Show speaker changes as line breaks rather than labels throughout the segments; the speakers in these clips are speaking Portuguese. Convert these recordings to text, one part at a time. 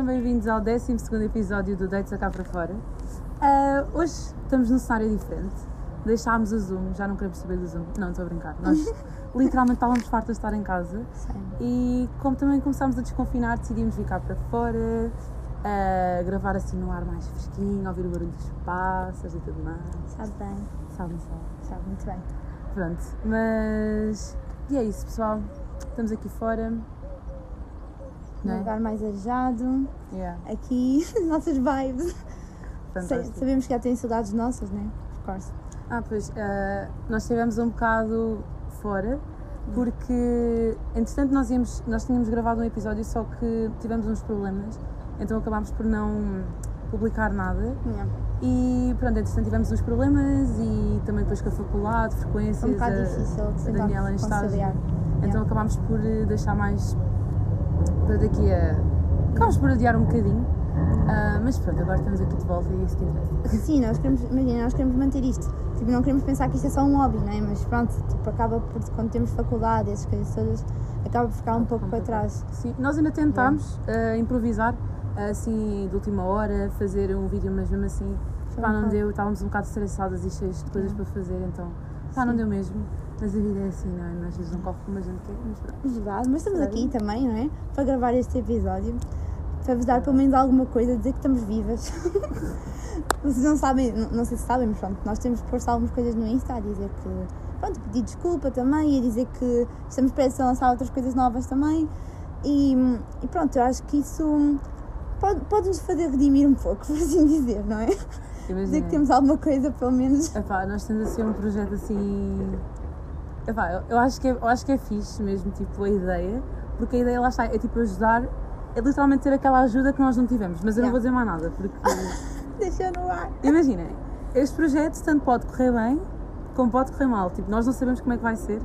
sejam bem-vindos ao 12 episódio do Dates a Cá para Fora. Ah, hoje estamos num cenário diferente. Deixámos o Zoom, já não queremos saber do Zoom. Não, estou a brincar. Nós literalmente estávamos fartos de estar em casa
Sim.
e, como também começámos a desconfinar, decidimos vir cá para fora, ah, gravar assim no ar mais fresquinho, ouvir o barulho dos pássaros e tudo mais.
Sabe bem,
Sabe, sabe.
sabe muito bem.
Pronto, mas. E é isso, pessoal. Estamos aqui fora. Não
Um
é?
lugar mais arejado,
Yeah,
aqui, nossas vibes.
Fantástico.
sabemos que já têm saudades nossas, né? Of course.
Ah, pois, ah, nós estivemos um bocado fora porque, entretanto, nós, íamos, nós tínhamos gravado um episódio, só que tivemos uns problemas, então acabámos por não publicar nada.
Yeah.
E pronto, entretanto, tivemos uns problemas e também depois com a faculdade, frequências.
Um bocado
a-
difícil
a Daniela em estágio. Então
Yeah.
acabámos por deixar mais para daqui a. Acabámos por adiar um bocadinho. Ah, mas pronto, agora estamos aqui de volta e é isso que interessa.
Sim, nós queremos, imagina, nós queremos manter isto. Tipo, não queremos pensar que isto é só um hobby, não é? Mas pronto, tipo, acaba por, quando temos faculdade, essas coisas todas, acaba por ficar um pouco para trás.
Sim, nós ainda tentámos ah, improvisar assim de última hora, fazer um vídeo, mas mesmo assim pá, não deu, estávamos um bocado estressadas e cheias de coisas para fazer, então pá, não deu mesmo. Mas a vida é assim, não é? Às vezes não corre como a gente quer, mas.
Verdade, mas estamos aqui também, não é? Para gravar este episódio, para vos dar pelo menos alguma coisa, dizer que estamos vivas. Vocês não sabem, não, não sei se sabem, mas pronto, nós temos posto algumas coisas no Insta a dizer que, pronto, pedir desculpa também e a dizer que estamos prestes a lançar outras coisas novas também. E, e pronto, eu acho que isso pode, pode nos fazer redimir um pouco, por assim dizer, não é? Dizer
Imagina.
que temos alguma coisa, pelo menos.
Epá, nós temos assim um projeto assim. Epá, eu, eu acho que é, eu acho que é fixe mesmo, tipo, a ideia, porque a ideia lá está, é tipo ajudar, é literalmente ter aquela ajuda que nós não tivemos, mas eu não vou dizer mais nada, porque
Deixa no ar.
imaginem, este projeto tanto pode correr bem como pode correr mal, tipo, nós não sabemos como é que vai ser.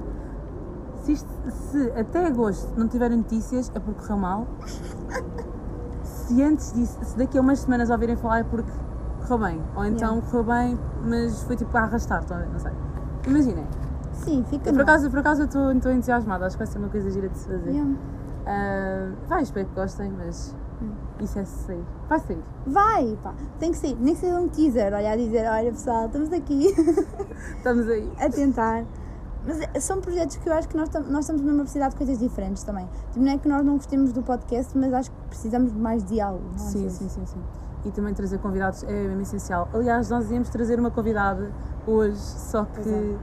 Se, isto- se até agosto não tiverem notícias é porque correu mal. Se antes disso, se daqui a umas semanas ouvirem falar é porque correu bem. Ou então
Yeah.
correu bem, mas foi tipo a arrastar, não sei. Imaginem.
Sim, fica
Eu, por acaso, por acaso eu estou entusiasmada, acho que vai ser uma coisa gira de se fazer.
Yeah.
Ah, vai, espero que gostem, mas
Hum.
isso é sair. Vai sair.
Vai, pá, tem que ser, nem que seja um teaser, olha, a dizer, olha pessoal, estamos aqui
Estamos aí.
a tentar. Mas é- são projetos que eu acho que nós, nós estamos mesmo a precisar de coisas diferentes também. Tipo, não é que nós não gostemos do podcast, mas acho que precisamos de mais diálogo. é?
Sim, sim, sim, sim. E também trazer convidados é mesmo essencial. Aliás, nós íamos trazer uma convidada hoje, só que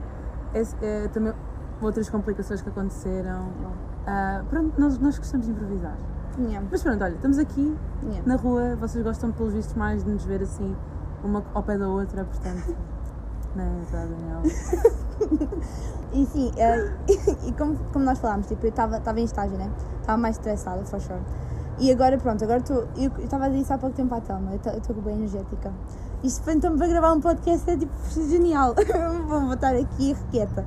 é, é, também outras complicações que aconteceram. Ah, pronto, nós, nós gostamos de improvisar.
Yeah,
Mas pronto, olha, estamos aqui
yeah.
na rua, vocês gostam pelos vistos mais de nos ver assim, uma ao pé da outra, portanto. Não é verdade, Daniel?
E sim, eh, e como, como nós falámos, tipo, eu estava em estágio, né? Estava mais estressada, for sure. E agora, pronto, agora estou. Eu eu estava a dizer isso há pouco tempo à Telma, eu estou bem energética. Isto então para gravar um podcast é tipo genial. Vou botar aqui requieta.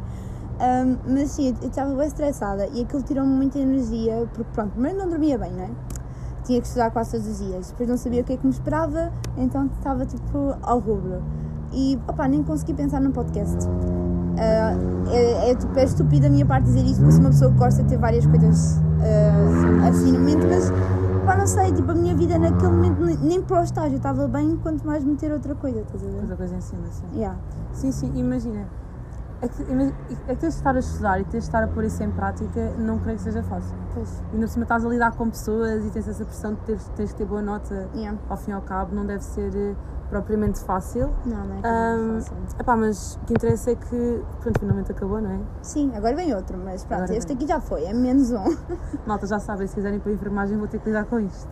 Ahm, mas sim, eu estava bem estressada e aquilo tirou-me muita energia, porque pronto, primeiro não dormia bem, não é? Tinha que estudar quase todos os dias, depois não sabia o que é que me esperava, então estava tipo ao rubro. E opá, nem consegui pensar num podcast. Ah, é, é, tipo, é estúpido da minha parte dizer isso, porque sou uma pessoa que gosta de ter várias coisas ah, assim no momento, mas pá, não sei, tipo, a minha vida naquele momento nem, nem para o estágio estava bem, quanto mais meter outra coisa, estás a ver?
Outra coisa em cima, sim.
Yeah.
Sim, sim, imagina. É que, é que tens de estar a estudar e tens de estar a pôr isso em prática, não creio que seja fácil.
Pois,
E ainda por cima estás a lidar com pessoas e tens essa pressão de teres, tens que ter boa nota
yeah.
ao fim e ao cabo, não deve ser eh, propriamente fácil.
Não, não é
Ahm,
coisa fácil.
epá, mas o que interessa é que, pronto, finalmente acabou, não é?
Sim, agora vem outro, mas pronto,
Agora
este
vem.
aqui já foi, é menos um.
Malta já sabem, se quiserem para a enfermagem vou ter que lidar com isto.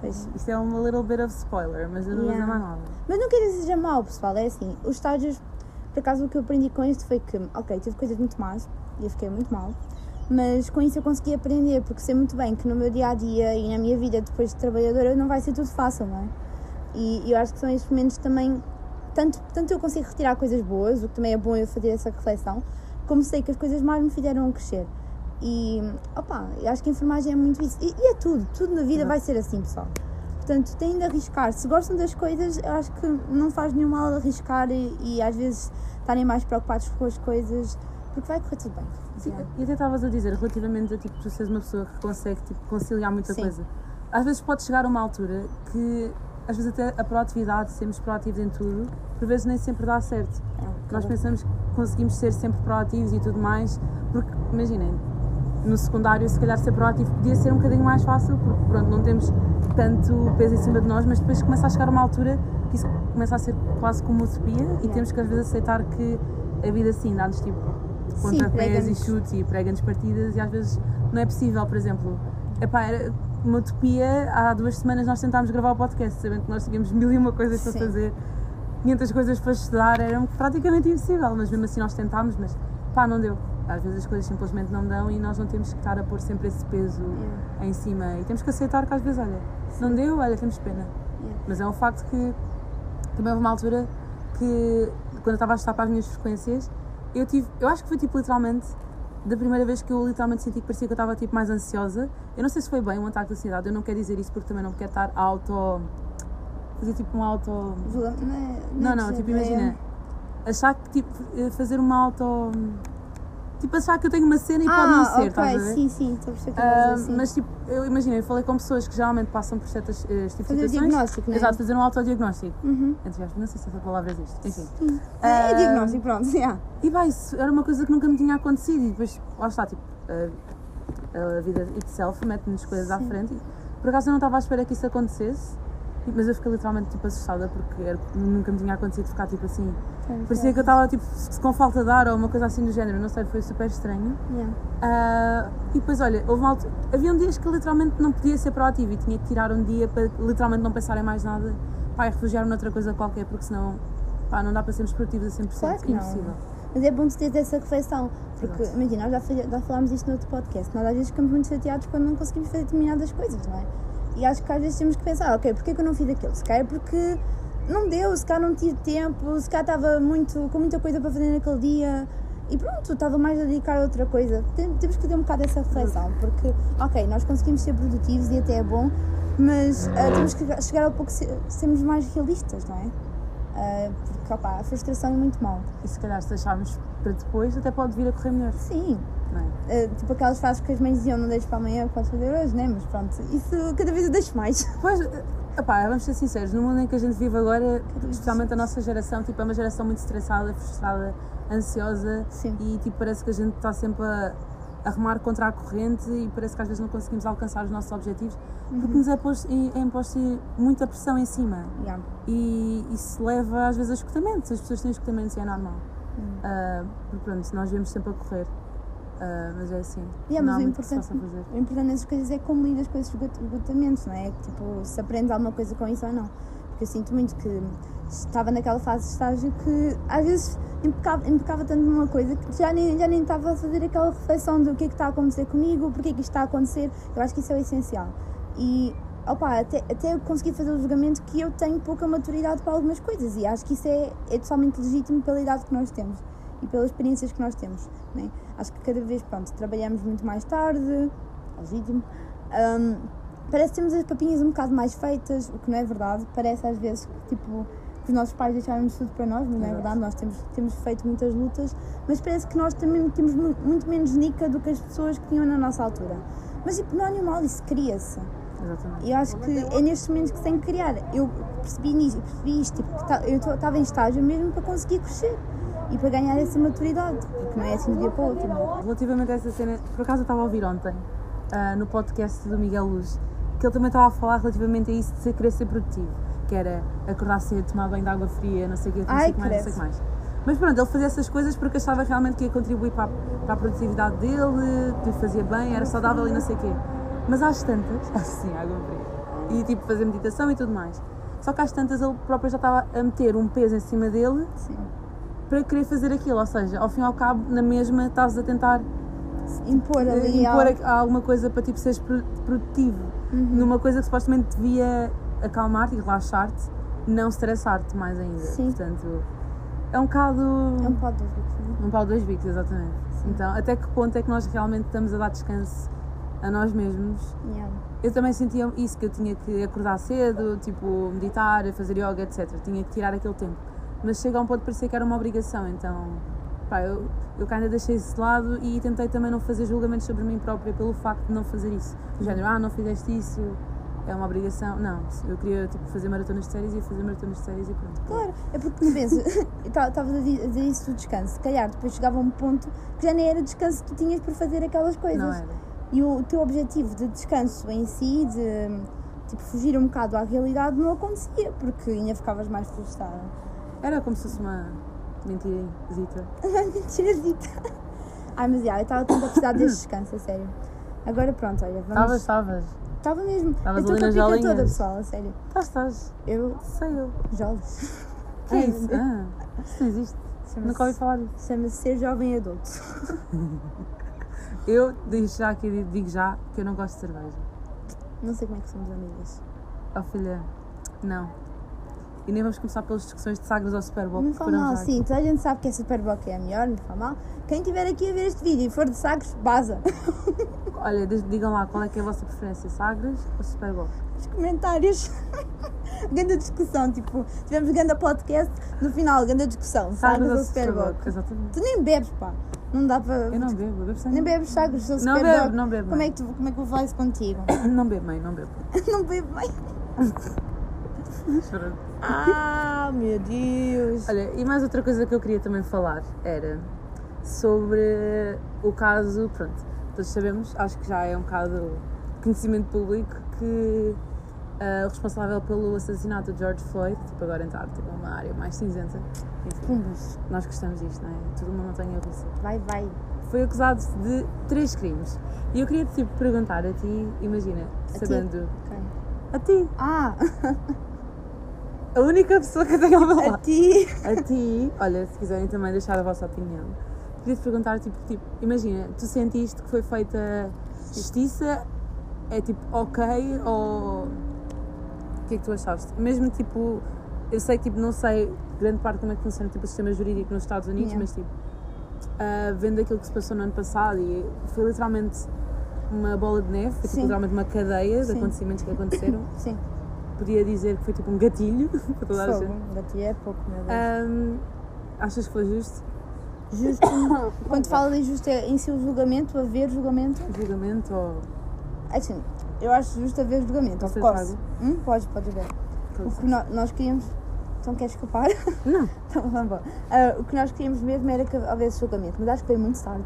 Pois.
Isto é uma little bit of spoiler, mas eu não
Yeah.
mais nada.
Mas não quer dizer que seja mau, pessoal, é assim, os estágios, por acaso o que eu aprendi com isto foi que, ok, tive coisas muito más e eu fiquei muito mal, mas com isso eu consegui aprender, porque sei muito bem que no meu dia a dia e na minha vida depois de trabalhadora não vai ser tudo fácil, não é? E eu acho que são estes momentos também, tanto, tanto eu consigo retirar coisas boas, o que também é bom eu fazer essa reflexão, como sei que as coisas mais me fizeram crescer. E, opa, eu acho que a enfermagem é muito isso. E, e é tudo, tudo na vida
Exato.
vai ser assim, pessoal. Portanto, têm de arriscar. Se gostam das coisas, eu acho que não faz nenhum mal arriscar e, e às vezes estarem mais preocupados com as coisas porque vai correr tudo bem.
Sim, e até estavas a dizer, relativamente a tipo, tu seres uma pessoa que consegue tipo, conciliar muita
Sim.
coisa. Às vezes pode chegar a uma altura que, às vezes até a proatividade, sermos proativos em tudo, por vezes nem sempre dá certo.
É,
Nós pensamos que conseguimos ser sempre proativos e tudo mais, porque, imaginem, no secundário, se calhar ser proativo podia ser um bocadinho mais fácil, porque pronto, não temos tanto peso em cima de nós, mas depois começa a chegar uma altura que isso começa a ser quase como utopia e
Yeah.
temos que às vezes aceitar que a vida assim dá-nos tipo pontapés e chutes e prega-nos partidas e às vezes não é possível, por exemplo. Epá, era uma utopia, há duas semanas nós tentámos gravar o podcast, sabendo que nós tínhamos mil e uma coisas para
Sim.
fazer, 500 coisas para estudar, era praticamente impossível, mas mesmo assim nós tentámos, mas pá, não deu. Às vezes as coisas simplesmente não dão e nós não temos que estar a pôr sempre esse peso
Yeah.
em cima e temos que aceitar que às vezes, olha, se não deu, olha, temos pena.
Yeah.
Mas é um facto que também houve uma altura que, quando eu estava a estudar para as minhas frequências, eu tive, eu acho que foi tipo literalmente da primeira vez que eu literalmente senti que parecia que eu estava tipo mais ansiosa. Eu não sei se foi bem um ataque de ansiedade, eu não quero dizer isso porque também não quero estar auto. fazer tipo um auto.
Não, é-
Não, não,
dizer,
tipo,
é-
imagina, achar que tipo, fazer uma auto. Tipo, achar que eu tenho uma cena e pode não
Ah,
ser,
ok,
estás a ver?
sim, sim, estou a perceber
Ah,
sim.
mas tipo, eu imagino, eu falei com pessoas que geralmente passam por certas eh, este tipo de
Fazer
situações.
diagnóstico, não é?
Exato, fazer um autodiagnóstico.
Uhum.
Aspas, não sei se essa palavra existe. Enfim.
É, é
Ah,
diagnóstico, pronto, yeah.
E bem, isso era uma coisa que nunca me tinha acontecido. E depois, lá está, tipo, a, a vida itself mete-nos coisas à
Sim.
frente. E, por acaso eu não estava à espera que isso acontecesse. Mas eu fiquei literalmente tipo assustada porque era- nunca me tinha acontecido ficar tipo assim. Parecia que eu estava tipo com falta de ar ou uma coisa assim do género, não sei, foi super estranho.
Yeah.
Ah, e depois, olha, houve uma altura, havia um dias que literalmente não podia ser proativo e tinha que tirar um dia para literalmente não pensar em mais nada, pá, e refugiar-me noutra coisa qualquer, porque senão, pá, não dá para sermos produtivos a 100%,
Claro que não.
impossível.
Mas é bom tu teres essa reflexão, porque
Exato.
imagina, nós já, já falámos disto no outro podcast, nós às vezes ficamos muito chateados quando não conseguimos fazer determinadas coisas, não é? E acho que às vezes temos que pensar, ok, porquê que eu não fiz aquilo? Se calhar é porque não deu, se calhar não tive tempo, se calhar estava muito, com muita coisa para fazer naquele dia e pronto, estava mais a dedicar a outra coisa. Tem- Temos que ter um bocado essa reflexão, porque, ok, nós conseguimos ser produtivos e até é bom, mas ah, temos que chegar ao pouco se- sermos mais realistas, não é? Ah, porque, opá, a frustração é muito mal.
E se calhar se deixarmos para depois, até pode vir a correr melhor,
Sim,
é?
Uh, tipo aquelas frases que as mães diziam, não deixes para amanhã, podes fazer hoje, né? Mas pronto, isso cada vez eu deixo mais.
Pois, epá, vamos ser sinceros, no mundo em que a gente vive agora, especialmente a nossa geração, tipo, é uma geração muito estressada, frustrada, ansiosa
Sim.
e tipo, parece que a gente está sempre a, a remar contra a corrente e parece que às vezes não conseguimos alcançar os nossos objetivos porque nos é, posto, é imposto muita pressão em cima
Yeah.
e isso leva às vezes a escutamentos, as pessoas têm escutamentos e é normal. Ah, porque pronto, nós vemos sempre a correr, Ah, mas é assim,
Yeah,
há
mas o importante, o importante nessas coisas é como lidas com esses esgot- esgotamentos, não é? Tipo, se aprendes alguma coisa com isso ou não. Porque eu sinto muito que estava naquela fase de estágio que às vezes impecava, impecava tanto numa coisa que já nem, já nem estava a fazer aquela reflexão do que é que está a acontecer comigo, porque é que isto está a acontecer. Eu acho que isso é o essencial. E opa, até, até eu conseguir fazer o julgamento que eu tenho pouca maturidade para algumas coisas e acho que isso é, é totalmente legítimo pela idade que nós temos e pelas experiências que nós temos. Né? Acho que cada vez pronto, trabalhamos muito mais tarde, legítimo. Hum, parece que temos as papinhas um bocado mais feitas, o que não é verdade. Parece às vezes que, tipo, que os nossos pais deixaram-nos tudo para nós, mas não é
Exato.
verdade. Nós temos, temos feito muitas lutas, mas parece que nós também temos mu- muito menos nica do que as pessoas que tinham na nossa altura. Mas tipo, não é normal, isso cria-se.
Exatamente.
Eu acho que é nestes momentos que se tem que criar. Eu percebi, nisso, eu percebi isto, tipo, ta- eu estava em estágio mesmo para conseguir crescer e para ganhar essa maturidade, porque não é assim de dia para o outro. é?
Relativamente a essa cena, por acaso eu estava a ouvir ontem ah, no podcast do Miguel Luz que ele também estava a falar relativamente a isso de ser, querer ser produtivo, que era acordar cedo, tomar banho de água fria, não sei o que, não sei
Ai,
o que mais, não sei o que mais. Mas pronto, ele fazia essas coisas porque achava realmente que ia contribuir para a, para a produtividade dele, que lhe fazia bem, era saudável e não sei o quê. Mas às tantas, assim, água fria, e tipo fazer meditação e tudo mais. Só que às tantas ele próprio já estava a meter um peso em cima dele
Sim.
Para querer fazer aquilo, ou seja, ao fim e ao cabo, na mesma estás a tentar
Impor
eh,
ali
impor
algo.
a- alguma coisa para tipo seres pro- produtivo
Uhum.
numa coisa que supostamente devia acalmar-te e relaxar-te, não estressar-te mais ainda.
Sim.
Portanto, é um bocado.
É um pau dos bicos, não é?
um pau de dois bicos, exatamente. Então, até que ponto é que nós realmente estamos a dar descanso a nós mesmos?
Yeah.
Eu também sentia isso, que eu tinha que acordar cedo, tipo, meditar, fazer yoga, etc. Tinha que tirar aquele tempo. Mas chega a um ponto de parecer que era uma obrigação, então pá, eu, eu ainda deixei isso de lado e tentei também não fazer julgamentos sobre mim própria pelo facto de não fazer isso. Do género, ah, não fizeste isso, é uma obrigação. Não, eu queria tipo, fazer maratonas de séries e fazer maratonas de séries e pronto.
Claro, é porque tu pensas, estavas a dizer isso do descanso, se calhar depois chegava um ponto que já nem era descanso que tu tinhas por fazer aquelas coisas.
Não era.
E o teu objetivo de descanso em si, de tipo, fugir um bocado à realidade, não acontecia, porque ainda ficavas mais frustrada.
Era como se fosse uma mentirazita.
Mentirazita. Ai, mas já, eu estava tanto a precisar deste descanso, a sério. Agora pronto, olha,
Estavas,
vamos.
estavas.
Estava mesmo.
Estavas
eu estou
ali nas
pica toda,
jolinhas.
pessoal, a sério.
Estás, estás.
Eu,
Sei eu.
jovens.
Que é isso? Ah, isso não existe. Nunca ouvi falar disso.
Chama-se ser jovem adulto.
Eu digo já aqui, digo já que eu não gosto de cerveja.
Não sei como é que somos amigas.
Oh filha, não. E nem vamos começar pelas discussões de Sagres ao Super Bowl.
Não
foram
mal,
já
sim, toda a gente sabe que a Superboc é a melhor, não fala mal. Quem estiver aqui a ver este vídeo e for de Sagres, baza.
Olha, digam lá qual é que é a vossa preferência, Sagres ou Super Bowl?
Os comentários. Grande discussão, tipo, tivemos grande podcast, no final, grande discussão. Sagres ou Superboc.
Exatamente.
Tu nem bebes, pá. Não dá para.
Eu não bebo, eu bebo sem
Nem bebes Sagres ou
Não
Superboc.
bebo, não bebo,
Como
mãe.
é, que tu, como é que eu vou falar isso contigo?
Não bebo, mãe, não bebo.
não bebo bem. Ah, meu Deus.
Olha, e mais outra coisa que eu queria também falar era sobre o caso, pronto, todos sabemos, acho que já é um bocado conhecimento público que ah, o responsável pelo assassinato de George Floyd, tipo agora entrar tipo, numa área mais cinzenta, enfim, nós gostamos disto, não é? Todo mundo não tem a russa.
Vai, vai.
Foi acusado de três crimes. E eu queria tipo perguntar a ti, imagina,
ti?
sabendo.
Ok.
A ti,
Ah,
a única pessoa que tenho ao meu
a
lado.
ti.
A ti, olha, se quiserem também deixar a vossa opinião, queria te perguntar, tipo, tipo, imagina, tu sentiste que foi feita justiça, é tipo, ok, ou o que é que tu achaste? Mesmo tipo, eu sei que tipo, não sei grande parte como é que funciona tipo, o sistema jurídico nos Estados Unidos,
Yeah.
mas tipo, ah, vendo aquilo que se passou no ano passado e foi literalmente uma bola de neve, foi tipo, literalmente uma cadeia de
Sim.
acontecimentos que aconteceram.
Sim.
Podia dizer que foi tipo um gatilho para toda a gente.
Gatilho é pouco, meu Deus.
Ahm, achas que foi justo?
Justo. Quando fala de justo é em si o julgamento, haver julgamento.
Julgamento ou.
Assim, eu acho justo haver julgamento, of course. Hum? Pode, pode ver. O que nó- nós queríamos. Então queres escapar?
Não.
Então vamos embora. Ah, o que nós queríamos mesmo era que houvesse julgamento, mas acho que foi muito tarde.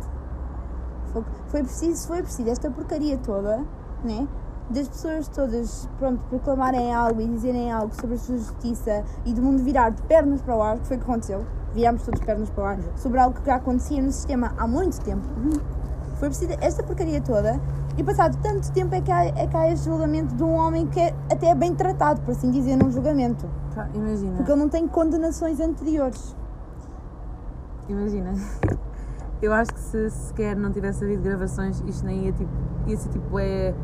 Foi, foi preciso, foi preciso esta porcaria toda, né? Das pessoas todas, pronto, proclamarem algo e dizerem algo sobre a sua justiça e do mundo virar de pernas para o ar, que foi o que aconteceu. Virámos todos de pernas para o ar, sobre algo que já acontecia no sistema há muito tempo. Foi preciso esta porcaria toda e passado tanto tempo é que há, é que há este julgamento de um homem que é até bem tratado, por assim dizer, num julgamento.
Pá, imagina.
Porque ele não tem condenações anteriores.
Imagina. Eu acho que se sequer não tivesse havido gravações, isto nem ia tipo. ia ser tipo. É,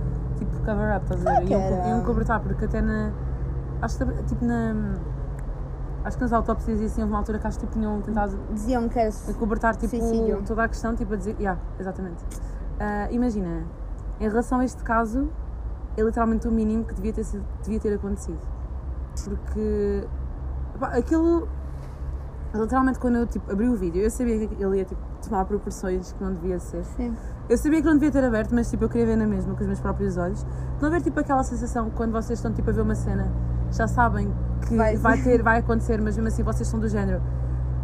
tipo cover-up, estás a
Claro
ver? Iam, cobertar, porque até na. Acho que tipo na. Acho que nas autópsias e assim houve uma altura que acho que tipo, tinham tentado
Diziam que era.
cobertar tipo,
Suicídio.
toda a questão, tipo a dizer. Yeah, exatamente. Ah, imagina, em relação a este caso, é literalmente o mínimo que devia ter, sido, devia ter acontecido. Porque pá, aquilo. Literalmente, quando eu tipo, abri o vídeo, eu sabia que ele ia tipo, tomar proporções que não devia ser.
Sim.
Eu sabia que não devia ter aberto, mas tipo, eu queria ver na mesma com os meus próprios olhos. Não haver tipo aquela sensação quando vocês estão tipo, a ver uma cena, já sabem que
Vai.
vai, ter, vai acontecer, mas mesmo assim vocês são do género.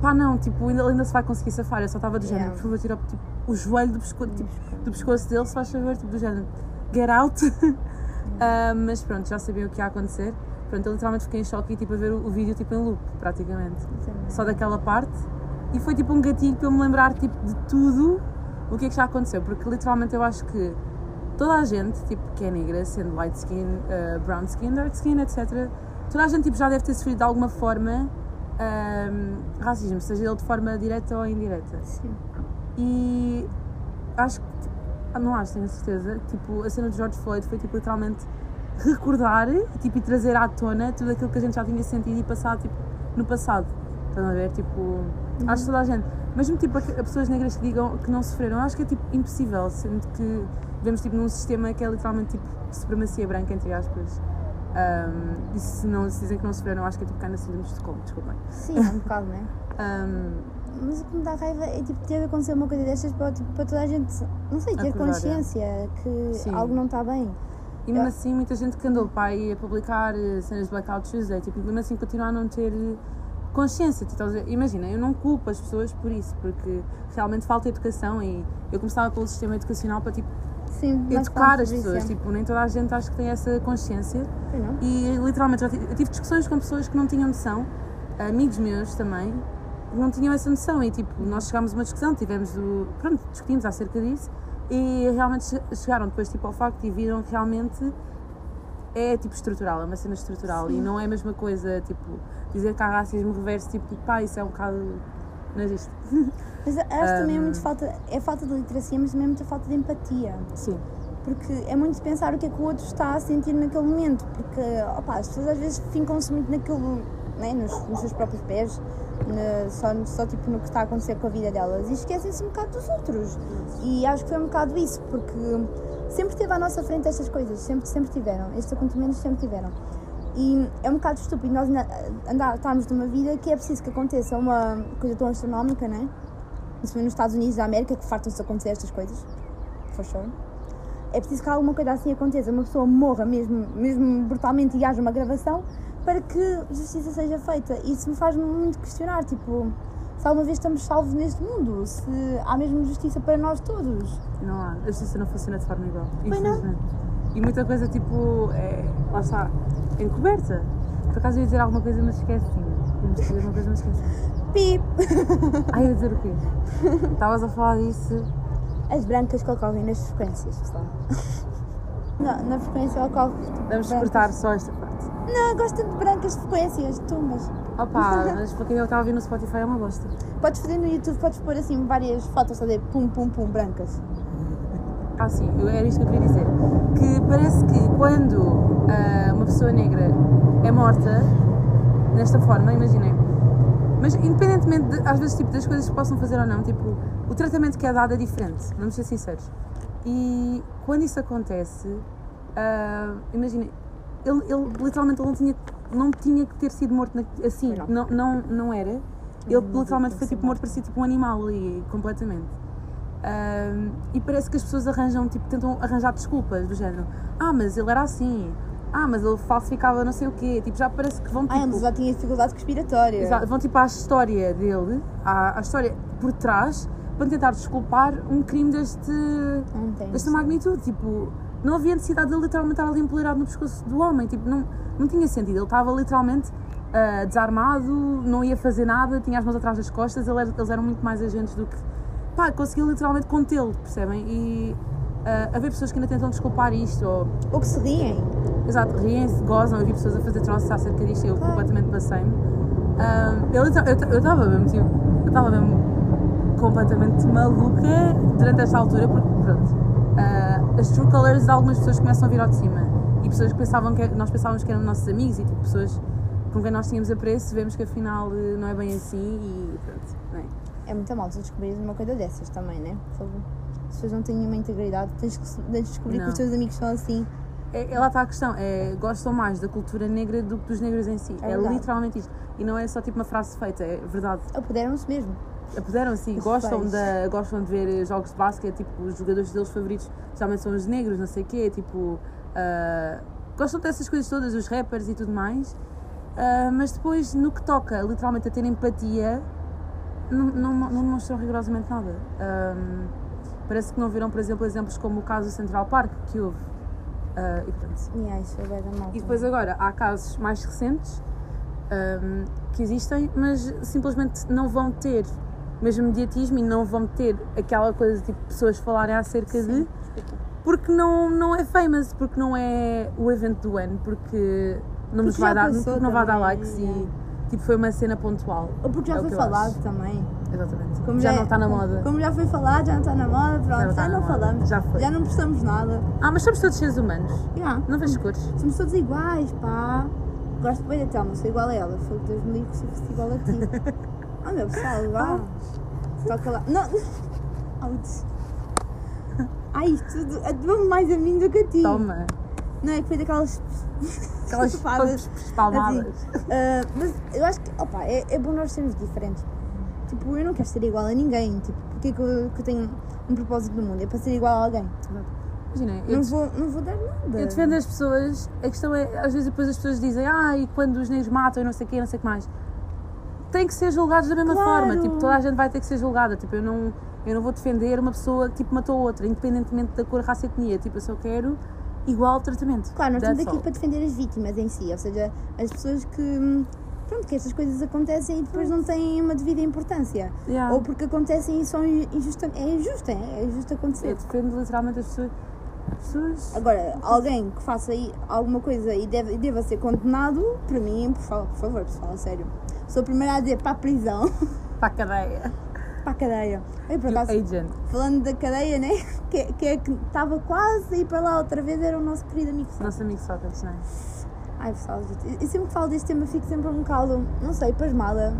Pá, não, tipo, ainda, ainda se vai conseguir safar. Eu só estava do género,
Yeah.
por favor, tira tipo, o joelho do, pesco tipo, do pescoço dele, se faz favor, tipo, do género, get out. Ah, mas pronto, já sabiam o que ia acontecer. Pronto, eu literalmente fiquei em choque e tipo, a ver o, o vídeo tipo, em loop, praticamente só daquela parte e foi tipo um gatilho para eu me lembrar tipo, de tudo o que é que já aconteceu, porque literalmente eu acho que toda a gente, tipo, que é negra, sendo light skin, uh, brown skin, dark skin, etc., toda a gente tipo, já deve ter sofrido de alguma forma um, racismo, seja ele de forma direta ou indireta.
Sim.
E acho que, tipo, não acho, tenho certeza, tipo, a cena de George Floyd foi tipo literalmente recordar tipo, e trazer à tona tudo aquilo que a gente já tinha sentido e passado tipo, no passado. Estão a ver? Tipo, acho que toda a gente, mesmo tipo a, a pessoas negras que digam que não sofreram, acho que é tipo impossível, sendo que vivemos tipo num sistema que é literalmente tipo supremacia branca, entre aspas. Um, e se, não, se dizem que não sofreram, acho que é tipo cá na síndrome de Estocolmo, desculpem.
Sim, é um bocado, não é?
Um,
Mas o que me dá raiva é tipo, ter acontecido uma coisa destas para, tipo, para toda a gente, não sei, ter
Acordar, é.
consciência que
Sim.
algo não está bem.
e mesmo
Eu-
assim, muita gente que andou para aí a publicar eh, cenas de Blackout Tuesday, tipo, mesmo assim continua a não ter consciência. Imagina, eu não culpo as pessoas por isso, porque realmente falta educação e eu começava pelo sistema educacional para tipo,
Sim,
educar as pessoas.
é.
Tipo, nem toda a gente acho que tem essa consciência.
Não?
E literalmente já tive, eu tive discussões com pessoas que não tinham noção, amigos meus também, que não tinham essa noção. E tipo, nós chegámos a uma discussão, tivemos o. Pronto, discutimos acerca disso e realmente che- chegaram depois tipo, ao facto e viram que realmente é tipo estrutural, é uma cena estrutural e não é a mesma coisa, tipo, dizer que há racismo reverso, tipo, pá, isso é um bocado. Não existe.
Mas acho que também é
Um,
muito falta, é falta de literacia, mas também é muita falta de empatia.
Sim.
Porque é muito pensar o que é que o outro está a sentir naquele momento. Porque, opa, as pessoas às vezes ficam-se muito naquilo, né, nos, nos seus próprios pés, na- só, só tipo no que está a acontecer com a vida delas e esquecem-se um bocado dos outros. E acho que foi um bocado isso, porque sempre teve à nossa frente estas coisas, sempre, sempre tiveram. Estes acontecimentos sempre tiveram. E é um bocado estúpido nós na- andar, estarmos numa vida que é preciso que aconteça uma coisa tão astronómica, não é? Principalmente nos Estados Unidos da América, que fartam-se de acontecer estas coisas. For sure. É preciso que alguma coisa assim aconteça, uma pessoa morra mesmo, mesmo brutalmente e haja uma gravação para que justiça seja feita. Isso me faz muito questionar, tipo, se alguma vez estamos salvos neste mundo, se há mesmo justiça para nós todos.
Não há. A justiça não funciona de forma igual.
Pois não.
E muita coisa, tipo, é, lá está, encoberta. Por acaso eu ia dizer alguma coisa, mas esqueci-me. Dizer alguma coisa, mas esqueci.
Pip!
Ah, ia dizer o quê? Estavas a falar disso.
As brancas que ocorrem nas frequências, pessoal. Não, na frequência ocorre.
Vamos
brancas.
cortar só esta parte.
Não, gosto tanto de brancas frequências, tumbas.
Opa, mas para quem eu estava a ouvir no Spotify é uma bosta.
Podes fazer no YouTube, podes pôr assim várias fotos, a dizer pum pum pum brancas.
Ah, sim, eu- era isto que eu queria dizer. Que parece que quando ah, uma pessoa negra é morta, desta forma, imaginem. Mas independentemente, de, às vezes, tipo, das coisas que possam fazer ou não, tipo, o tratamento que é dado é diferente, vamos ser sinceros. E quando isso acontece, imaginem, ele, ele literalmente ele não tinha, não tinha que ter sido morto assim,
Pois
não, não, não era. Ele literalmente foi tipo morto, parecia tipo um animal ali, completamente. Ahm, e parece que as pessoas arranjam, tipo, tentam arranjar desculpas do género. Ah, mas ele era assim. Ah, mas ele falsificava não sei o quê. Tipo, já parece que vão tipo.
Ah, ele já tinha dificuldade respiratória.
Exato, vão tipo à história dele, à, à história por trás, para tentar desculpar um crime deste,
Não
desta magnitude. Tipo, não havia necessidade de ele literalmente estar ali empoleirado no pescoço do homem. Tipo, não, não tinha sentido. Ele estava literalmente ah, desarmado, não ia fazer nada, tinha as mãos atrás das costas. ele era- eles eram muito mais agentes do que. Pá, conseguiu literalmente contê-lo, percebem? E ah, haver pessoas que ainda tentam desculpar isto, ou
Ou que se riem.
Exato, riem-se, gozam, eu vi pessoas a fazer troços acerca disto e eu
Claro.
completamente passei-me. Ahm, eu estava mesmo, tipo, eu estava mesmo completamente maluca durante esta altura, porque, pronto, ah, as true colors de algumas pessoas começam a vir ao de cima. E pessoas que pensavam que nós pensávamos que eram nossos amigos e tipo, pessoas com quem nós tínhamos apreço, vemos que afinal eh, não é bem assim e pronto, não é?
É muito mal tu descobrires uma coisa dessas também, né? As pessoas não têm nenhuma integridade, tens que de descobrir que
Não.
os teus amigos são assim.
É, é lá está a questão, é, gostam mais da cultura negra do que dos negros em si.
É
É, literalmente isto. E não é só tipo uma frase feita, é verdade.
Apoderam-se mesmo.
Apoderam-se,
Os
gostam, da, gostam de ver jogos de basquete, tipo, os jogadores deles favoritos geralmente são os negros, não sei o quê, tipo, ah, gostam dessas coisas todas, os rappers e tudo mais, Ah, mas depois, no que toca literalmente a ter empatia, não, não, não demonstram rigorosamente nada. Ahm, parece que não viram, por exemplo, exemplos como o caso do Central Park, que houve. Ah, e pronto.
E ai, isso é mal.
E depois agora há casos mais recentes hum, que existem, mas simplesmente não vão ter mesmo mediatismo e não vão ter aquela coisa tipo pessoas falarem acerca de porque não, não é famous, porque não é o evento do ano, porque não nos
Porque
vai
já
dar, porque não vai dar likes
é.
e tipo foi uma cena pontual.
Ou porque já
É
foi falado
acho.
também.
Exatamente.
Como
já,
é-
não está na moda.
Como já foi falado, já não está na moda,
Já não
pronto,
está
já não falamos.
Já.
Já não prestamos nada.
Ah, mas somos todos seres humanos.
Já.
Não vês cores.
Somos todos iguais, pá. Gosto bem da Telma, sou igual a ela. Foi Deus me livre fosse igual a ti. Ah, meu pessoal, vá. Toca lá. Não! Ouch. Ai, tudo. Atuou mais a mim do que a ti.
Toma.
Não é que foi daquelas.
Aquelas palmadas.
Ah, mas eu acho que, opa, é, é bom nós sermos diferentes. Tipo, eu não quero ser igual a ninguém. Tipo, porque é que eu, que eu tenho um propósito no mundo? É para ser igual a alguém.
Imagina,
Não
def-
vou, não vou dar nada.
eu defendo as pessoas, a questão é, às vezes depois as pessoas dizem, ah, e quando os negros matam e não sei o quê, não sei o que mais. Tem que ser julgados da mesma
Claro.
forma, tipo, toda a gente vai ter que ser julgada. Tipo, eu não, eu não vou defender uma pessoa que tipo, matou outra, independentemente da cor, raça e etnia. Tipo, eu só quero igual tratamento.
Claro, nós estamos aqui para defender as vítimas em si, ou seja, as pessoas que. Pronto, que estas coisas acontecem e depois não têm uma devida importância.
Yeah.
Ou porque acontecem e são injusta, é injusto, é, é injusto
Eu
acontecer.
defendo literalmente as pessoas. as pessoas
Agora, alguém que faça aí alguma coisa e deve, e deva ser condenado, para mim, por, fa- por favor, pessoal, a sério. Sou a primeira a dizer para a prisão,
para a cadeia.
para a cadeia. Eu, por acaso,
agent.
falando da cadeia, né? Que, que é que estava quase a ir para lá outra vez, era o nosso querido amigo Sá.
Nosso amigo Sócrates, não é?
Ai pessoal, gente, eu sempre que falo deste tema fico sempre um bocado, não sei, pasmada,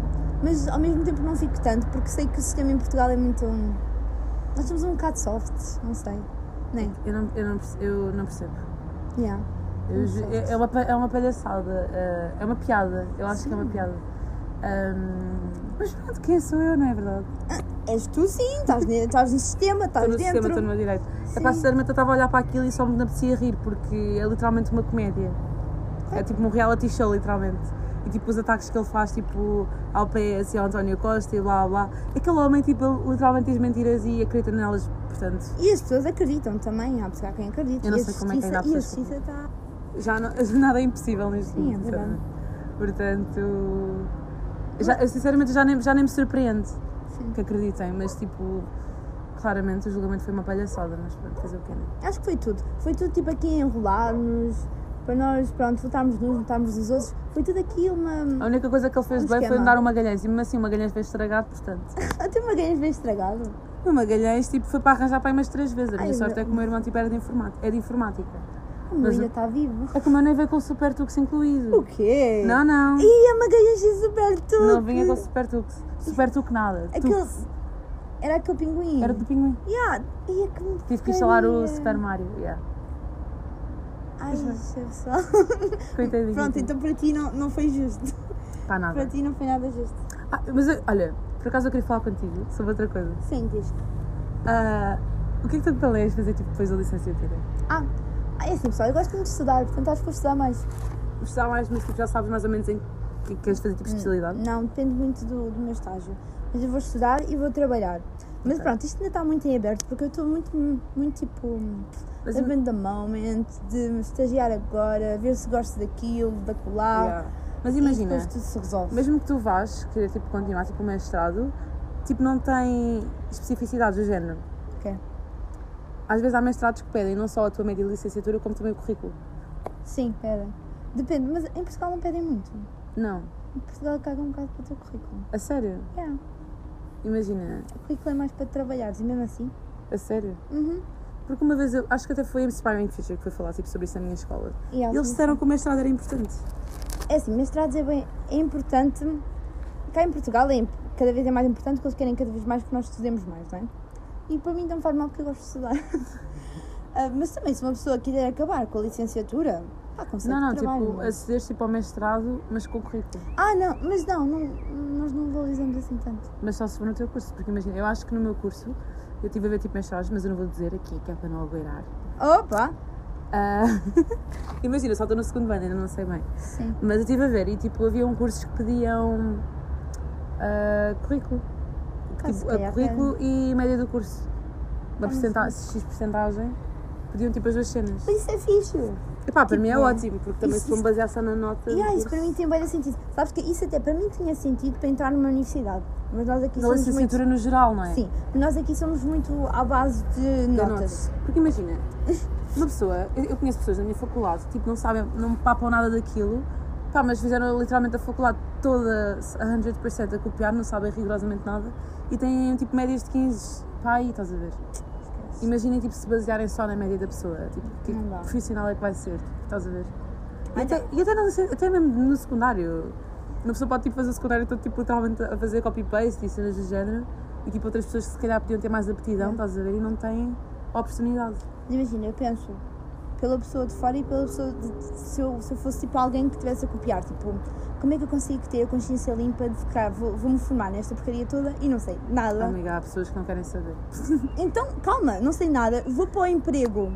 mas ao mesmo tempo não fico tanto, porque sei que o sistema em Portugal é muito. Nós somos um bocado soft, não sei. Nem?
Eu não, eu não, eu não percebo.
Yeah.
Eu
Não
é, é uma, é uma palhaçada, eh, é uma piada, eu acho que é uma piada. Ahm, mas pronto, quem sou eu, não é verdade?
És tu sim, estás, ne- estás no sistema, estás
Estou no
dentro.
sistema, estou no meu direito.
Sim.
É para sinceramente eu estava a olhar para aquilo e só me apetecia rir, porque é literalmente uma comédia. É tipo um reality show, literalmente. E tipo os ataques que ele faz, tipo, ao PS e ao António Costa e blá blá. Aquele homem, tipo, literalmente diz mentiras e acredita nelas, portanto.
E as pessoas acreditam também, há pessoas quem acredita.
Eu não sei como é que ainda há pessoas
E a justiça está.
já não, nada é impossível neste
Sim,
mundo,
é verdade.
Portanto, já, sinceramente já nem, já nem me surpreende
Sim.
que acreditem, mas tipo, claramente o julgamento foi uma palhaçada, mas pronto, fazer o quê, né?
Acho que foi tudo. Foi tudo tipo aqui enrolar-nos, para nós, pronto, votarmos nos, votarmos nos outros. Foi tudo aqui uma.
A única coisa que ele fez
Um
bem foi
esquema.
dar um Magalhães, e mesmo assim o Magalhães veio estragado, portanto.
Até uma games bem estragado.
O Magalhães tipo, foi para arranjar para aí umas três vezes. A minha
Ai,
sorte
meu-
é que o meu irmão tipo, era de informática. É de informática.
O meu
Mas
ainda está vivo.
É que o meu nem veio com o Super Tux incluído.
O quê?
Não, não.
Ih, a Magalhães super tudo.
Não vinha com o Super Tux. Super Tux nada.
Aquele.
Tux.
Era aquele pinguim.
Era do pinguim.
Yeah. Ia que me
Tive que instalar o. Super Mario. Yeah.
Ai, pessoal.
Coitadinho.
Pronto, então para ti não, não foi justo.
Para nada.
Para ti não foi nada justo.
Ah, mas eu- olha, por acaso eu queria falar contigo sobre outra coisa.
Sim, diz.
Ah, o que é que tu planeias fazer tipo, depois da licenciatura?
Ah, ah, é assim pessoal, eu gosto muito de estudar, portanto acho que vou estudar mais.
Gostar mais, mas tipo, já sabes mais ou menos em que queres fazer tipo especialidade?
Não, depende muito do, do meu estágio. Mas eu vou estudar e vou trabalhar. Mas
Ok.
pronto, isto ainda está muito em aberto porque eu estou muito, muito tipo.
Mas-
living the moment, de me estagiar agora, ver se gosto daquilo, da colar.
Yeah. Mas imagina,
depois tudo se resolve.
mesmo que tu vás querer tipo, continuar tipo, o mestrado, tipo, não tem especificidades do género. Às vezes há mestrados que pedem não só a tua média de licenciatura, como também o currículo.
Sim, pedem. Depende, mas em Portugal não pedem muito.
Não.
Em Portugal caga um bocado para o teu currículo.
A sério?
Yeah.
Imagina,
O currículo é mais para trabalhares e mesmo assim.
a sério.
Uhum.
Porque uma vez eu acho que até foi a Inspiring Future que foi falar tipo, sobre isso na minha escola.
E eles
eles disseram que o mestrado era importante.
É assim, mestrados é bem é importante. Cá em Portugal é cada vez é mais importante porque eles querem cada vez mais que nós estudemos mais, não é? E para mim não faz mal porque eu gosto de estudar. Ah, mas também se uma pessoa quiser acabar com a licenciatura, pá, consegue
Não, não,
trabalho.
tipo,
mas-
acederes tipo, ao mestrado, mas com o currículo.
Ah, não, mas não, não, nós não valorizamos assim tanto.
Mas só se for no teu curso, porque imagina, eu acho que no meu curso eu estive a ver tipo mestrados, mas eu não vou dizer aqui, que é para não agueirar.
Opa!
Ah, imagina, só estou no segundo ano, ainda não sei bem.
Sim.
Mas eu estive a ver e tipo, havia um cursos que pediam ah, currículo. Tipo, a
calhar
currículo e média do curso. Uma porcentagem, X porcentagem, pediam tipo as duas cenas.
Mas isso é fixe.
Epá, para mim é
tipo,
ótimo, porque também
isso-
se for basear só na nota.
E
do
ah, isso para mim tem bem sentido. Sabes que isso até para mim tinha sentido para entrar numa universidade. Mas nós aqui
Na
somos muito.
licenciatura no geral, não é?
Sim, nós aqui somos muito à base de
Da
notas.
nota. Porque imagina, uma pessoa, eu conheço pessoas na minha faculdade, tipo, não sabem, não papam nada daquilo, pá, mas fizeram literalmente a faculdade toda a 100% a copiar, não sabem rigorosamente nada e têm tipo médias de 15, pá, aí estás a ver. Imaginem tipo se basearem só na média da pessoa, tipo, que
Não dá.
profissional é que vai ser, tipo, estás a ver. E até, e até, não sei- até mesmo no secundário, uma pessoa pode tipo, fazer o secundário todo tipo, literalmente a fazer copy-paste e cenas do género, e tipo outras pessoas que se calhar podiam ter mais aptidão, estás a ver, e não têm oportunidade.
Imagina, eu penso, pela pessoa de fora e pela pessoa de, se, eu, se eu fosse tipo alguém que estivesse a copiar. Tipo, como é que eu consigo ter a consciência limpa de ficar, vou- vou-me formar nesta porcaria toda e não sei nada.
Amiga, há pessoas que não querem saber.
Então, calma, não sei nada, vou para o emprego.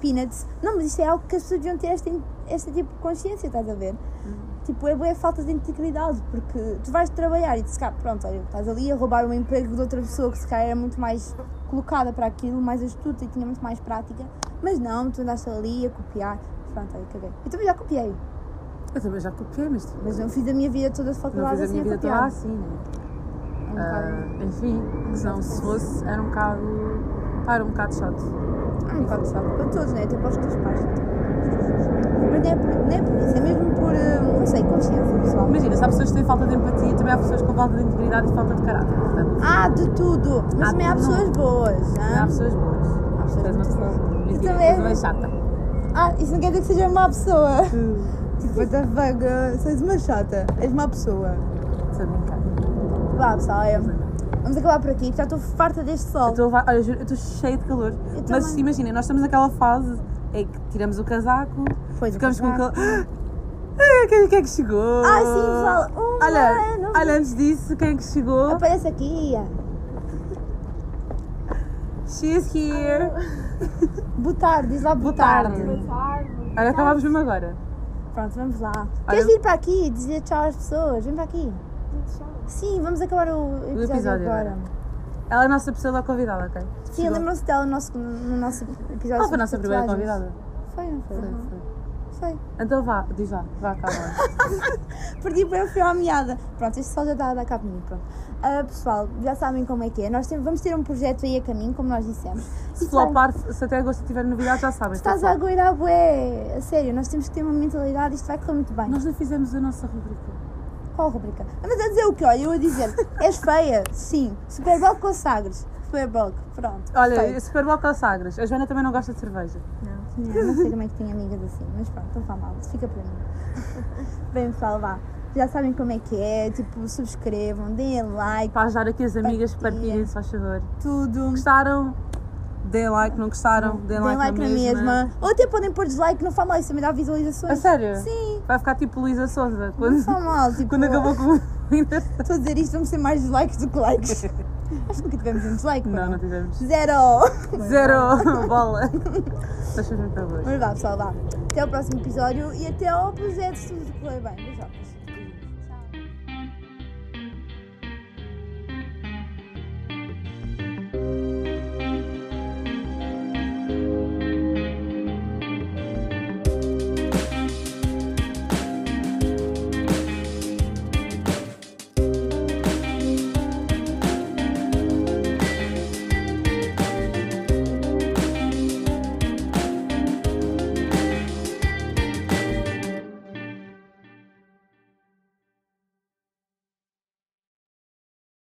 Peanuts. Não, mas isto é algo que as pessoas deviam ter esta, esta tipo de consciência, estás a ver? Tipo, é boa falta de integridade, porque tu vais trabalhar e se calhar, pronto, olha, estás ali a roubar um emprego de outra pessoa que se calhar era muito mais colocada para aquilo, mais astuta e tinha muito mais prática, mas não, tu andaste ali a copiar. Pronto, olha, caguei. Eu também já copiei,
Eu também já copiei, mas
mas não fiz a minha vida toda de
não
faculdade
fiz a
assim
minha
a
vida
copiar.
toda assim, né?
É um
Ah, enfim, senão se fosse, era um bocado. Pá, era um bocado chato.
Ah, um bocado chato para todos, né? Até para os teus pais. Mas não é por, não é por isso, é mesmo por, eh, não sei, consciência pessoal.
Imagina, se há pessoas que têm falta de empatia, também há pessoas com falta de integridade e falta de caráter. Portanto,
Ah, de tudo! Mas também há pessoas
não.
boas.
há pessoas boas.
Há pessoas boas.
Mentira,
também.
és uma chata.
Ah, isso não quer dizer que seja má pessoa. tipo, what the fuck, uh, és uma chata. És má pessoa.
Estou a brincar.
Vá, pessoal, olha, vamos acabar por aqui, já estou farta deste sol.
Eu estou, olha, eu juro, eu estou cheia de calor.
Eu
Mas
também.
imagina, nós estamos naquela fase em que tiramos o casaco,
Pois, o
ficamos com
casaco.
aquele. Ah, quem, quem é que chegou?
Ah, sim, pessoal, um
olha,
ano.
olha, antes disso, quem é que chegou?
Aparece aqui.
She's here.
Boa tarde, diz lá boa,
Boa tarde.
tarde.
Olha, acabámos mesmo agora.
Pronto, vamos lá.
Olha-
Queres vir para aqui dizer tchau às pessoas? Vem para aqui. Sim, vamos acabar o episódio,
episódio
agora.
agora. Ela é a nossa pessoa convidada, ok?
Sim,
Chegou.
lembram-se dela no nosso, no nosso episódio
Qual foi a
sobre
nossa primeira
tatuagens?
convidada?
Foi, não foi?
Foi, foi.
Foi.
Então vá, diz lá, vá, calma.
Perdi para eu fui à meada. Pronto, este sol já está a dar cá para mim. Pronto. Ah, pessoal, já sabem como é que é. Nós temos, vamos ter um projeto aí a caminho, como nós dissemos.
Se
vai-
flopar, se até agosto tiver novidade, já sabem.
Estás
está
a
flop.
agoirar, bué. A sério, nós temos que ter uma mentalidade. Isto vai correr muito bem.
Nós não fizemos a nossa rubrica.
Qual rubrica? Mas a dizer o quê? Olha, eu a dizer, és feia? Sim. Super Bowl com Sagres. Super Bowl, pronto.
Olha,
Feio.
Super Bowl com Sagres. A Joana também não gosta de cerveja.
Não, não, não sei como é que tem amigas assim, mas pronto, não faz mal, fica para mim. Bem, pessoal, vá. Já sabem como é que é, tipo, subscrevam, deem like,
Para ajudar aqui as amigas, partilhem, se faz favor.
tudo.
Gostaram? Deem like, não gostaram? Deem like,
like na mesma. Ou até podem pôr dislike, não faz mal, isso também dá visualizações.
A sério?
Sim,
Vai ficar tipo Luísa Souza.
não
Quando,
faz mal. Tipo,
quando acabou com
Estou a dizer isto, vamos ter mais dislikes do que likes. Acho que nunca tivemos um dislike.
Não, não tivemos.
Zero!
Zero bola. Hoje.
Mas vá, pessoal, vá. Até ao próximo episódio e até ao projeto, se tudo correr bem. Beijocas.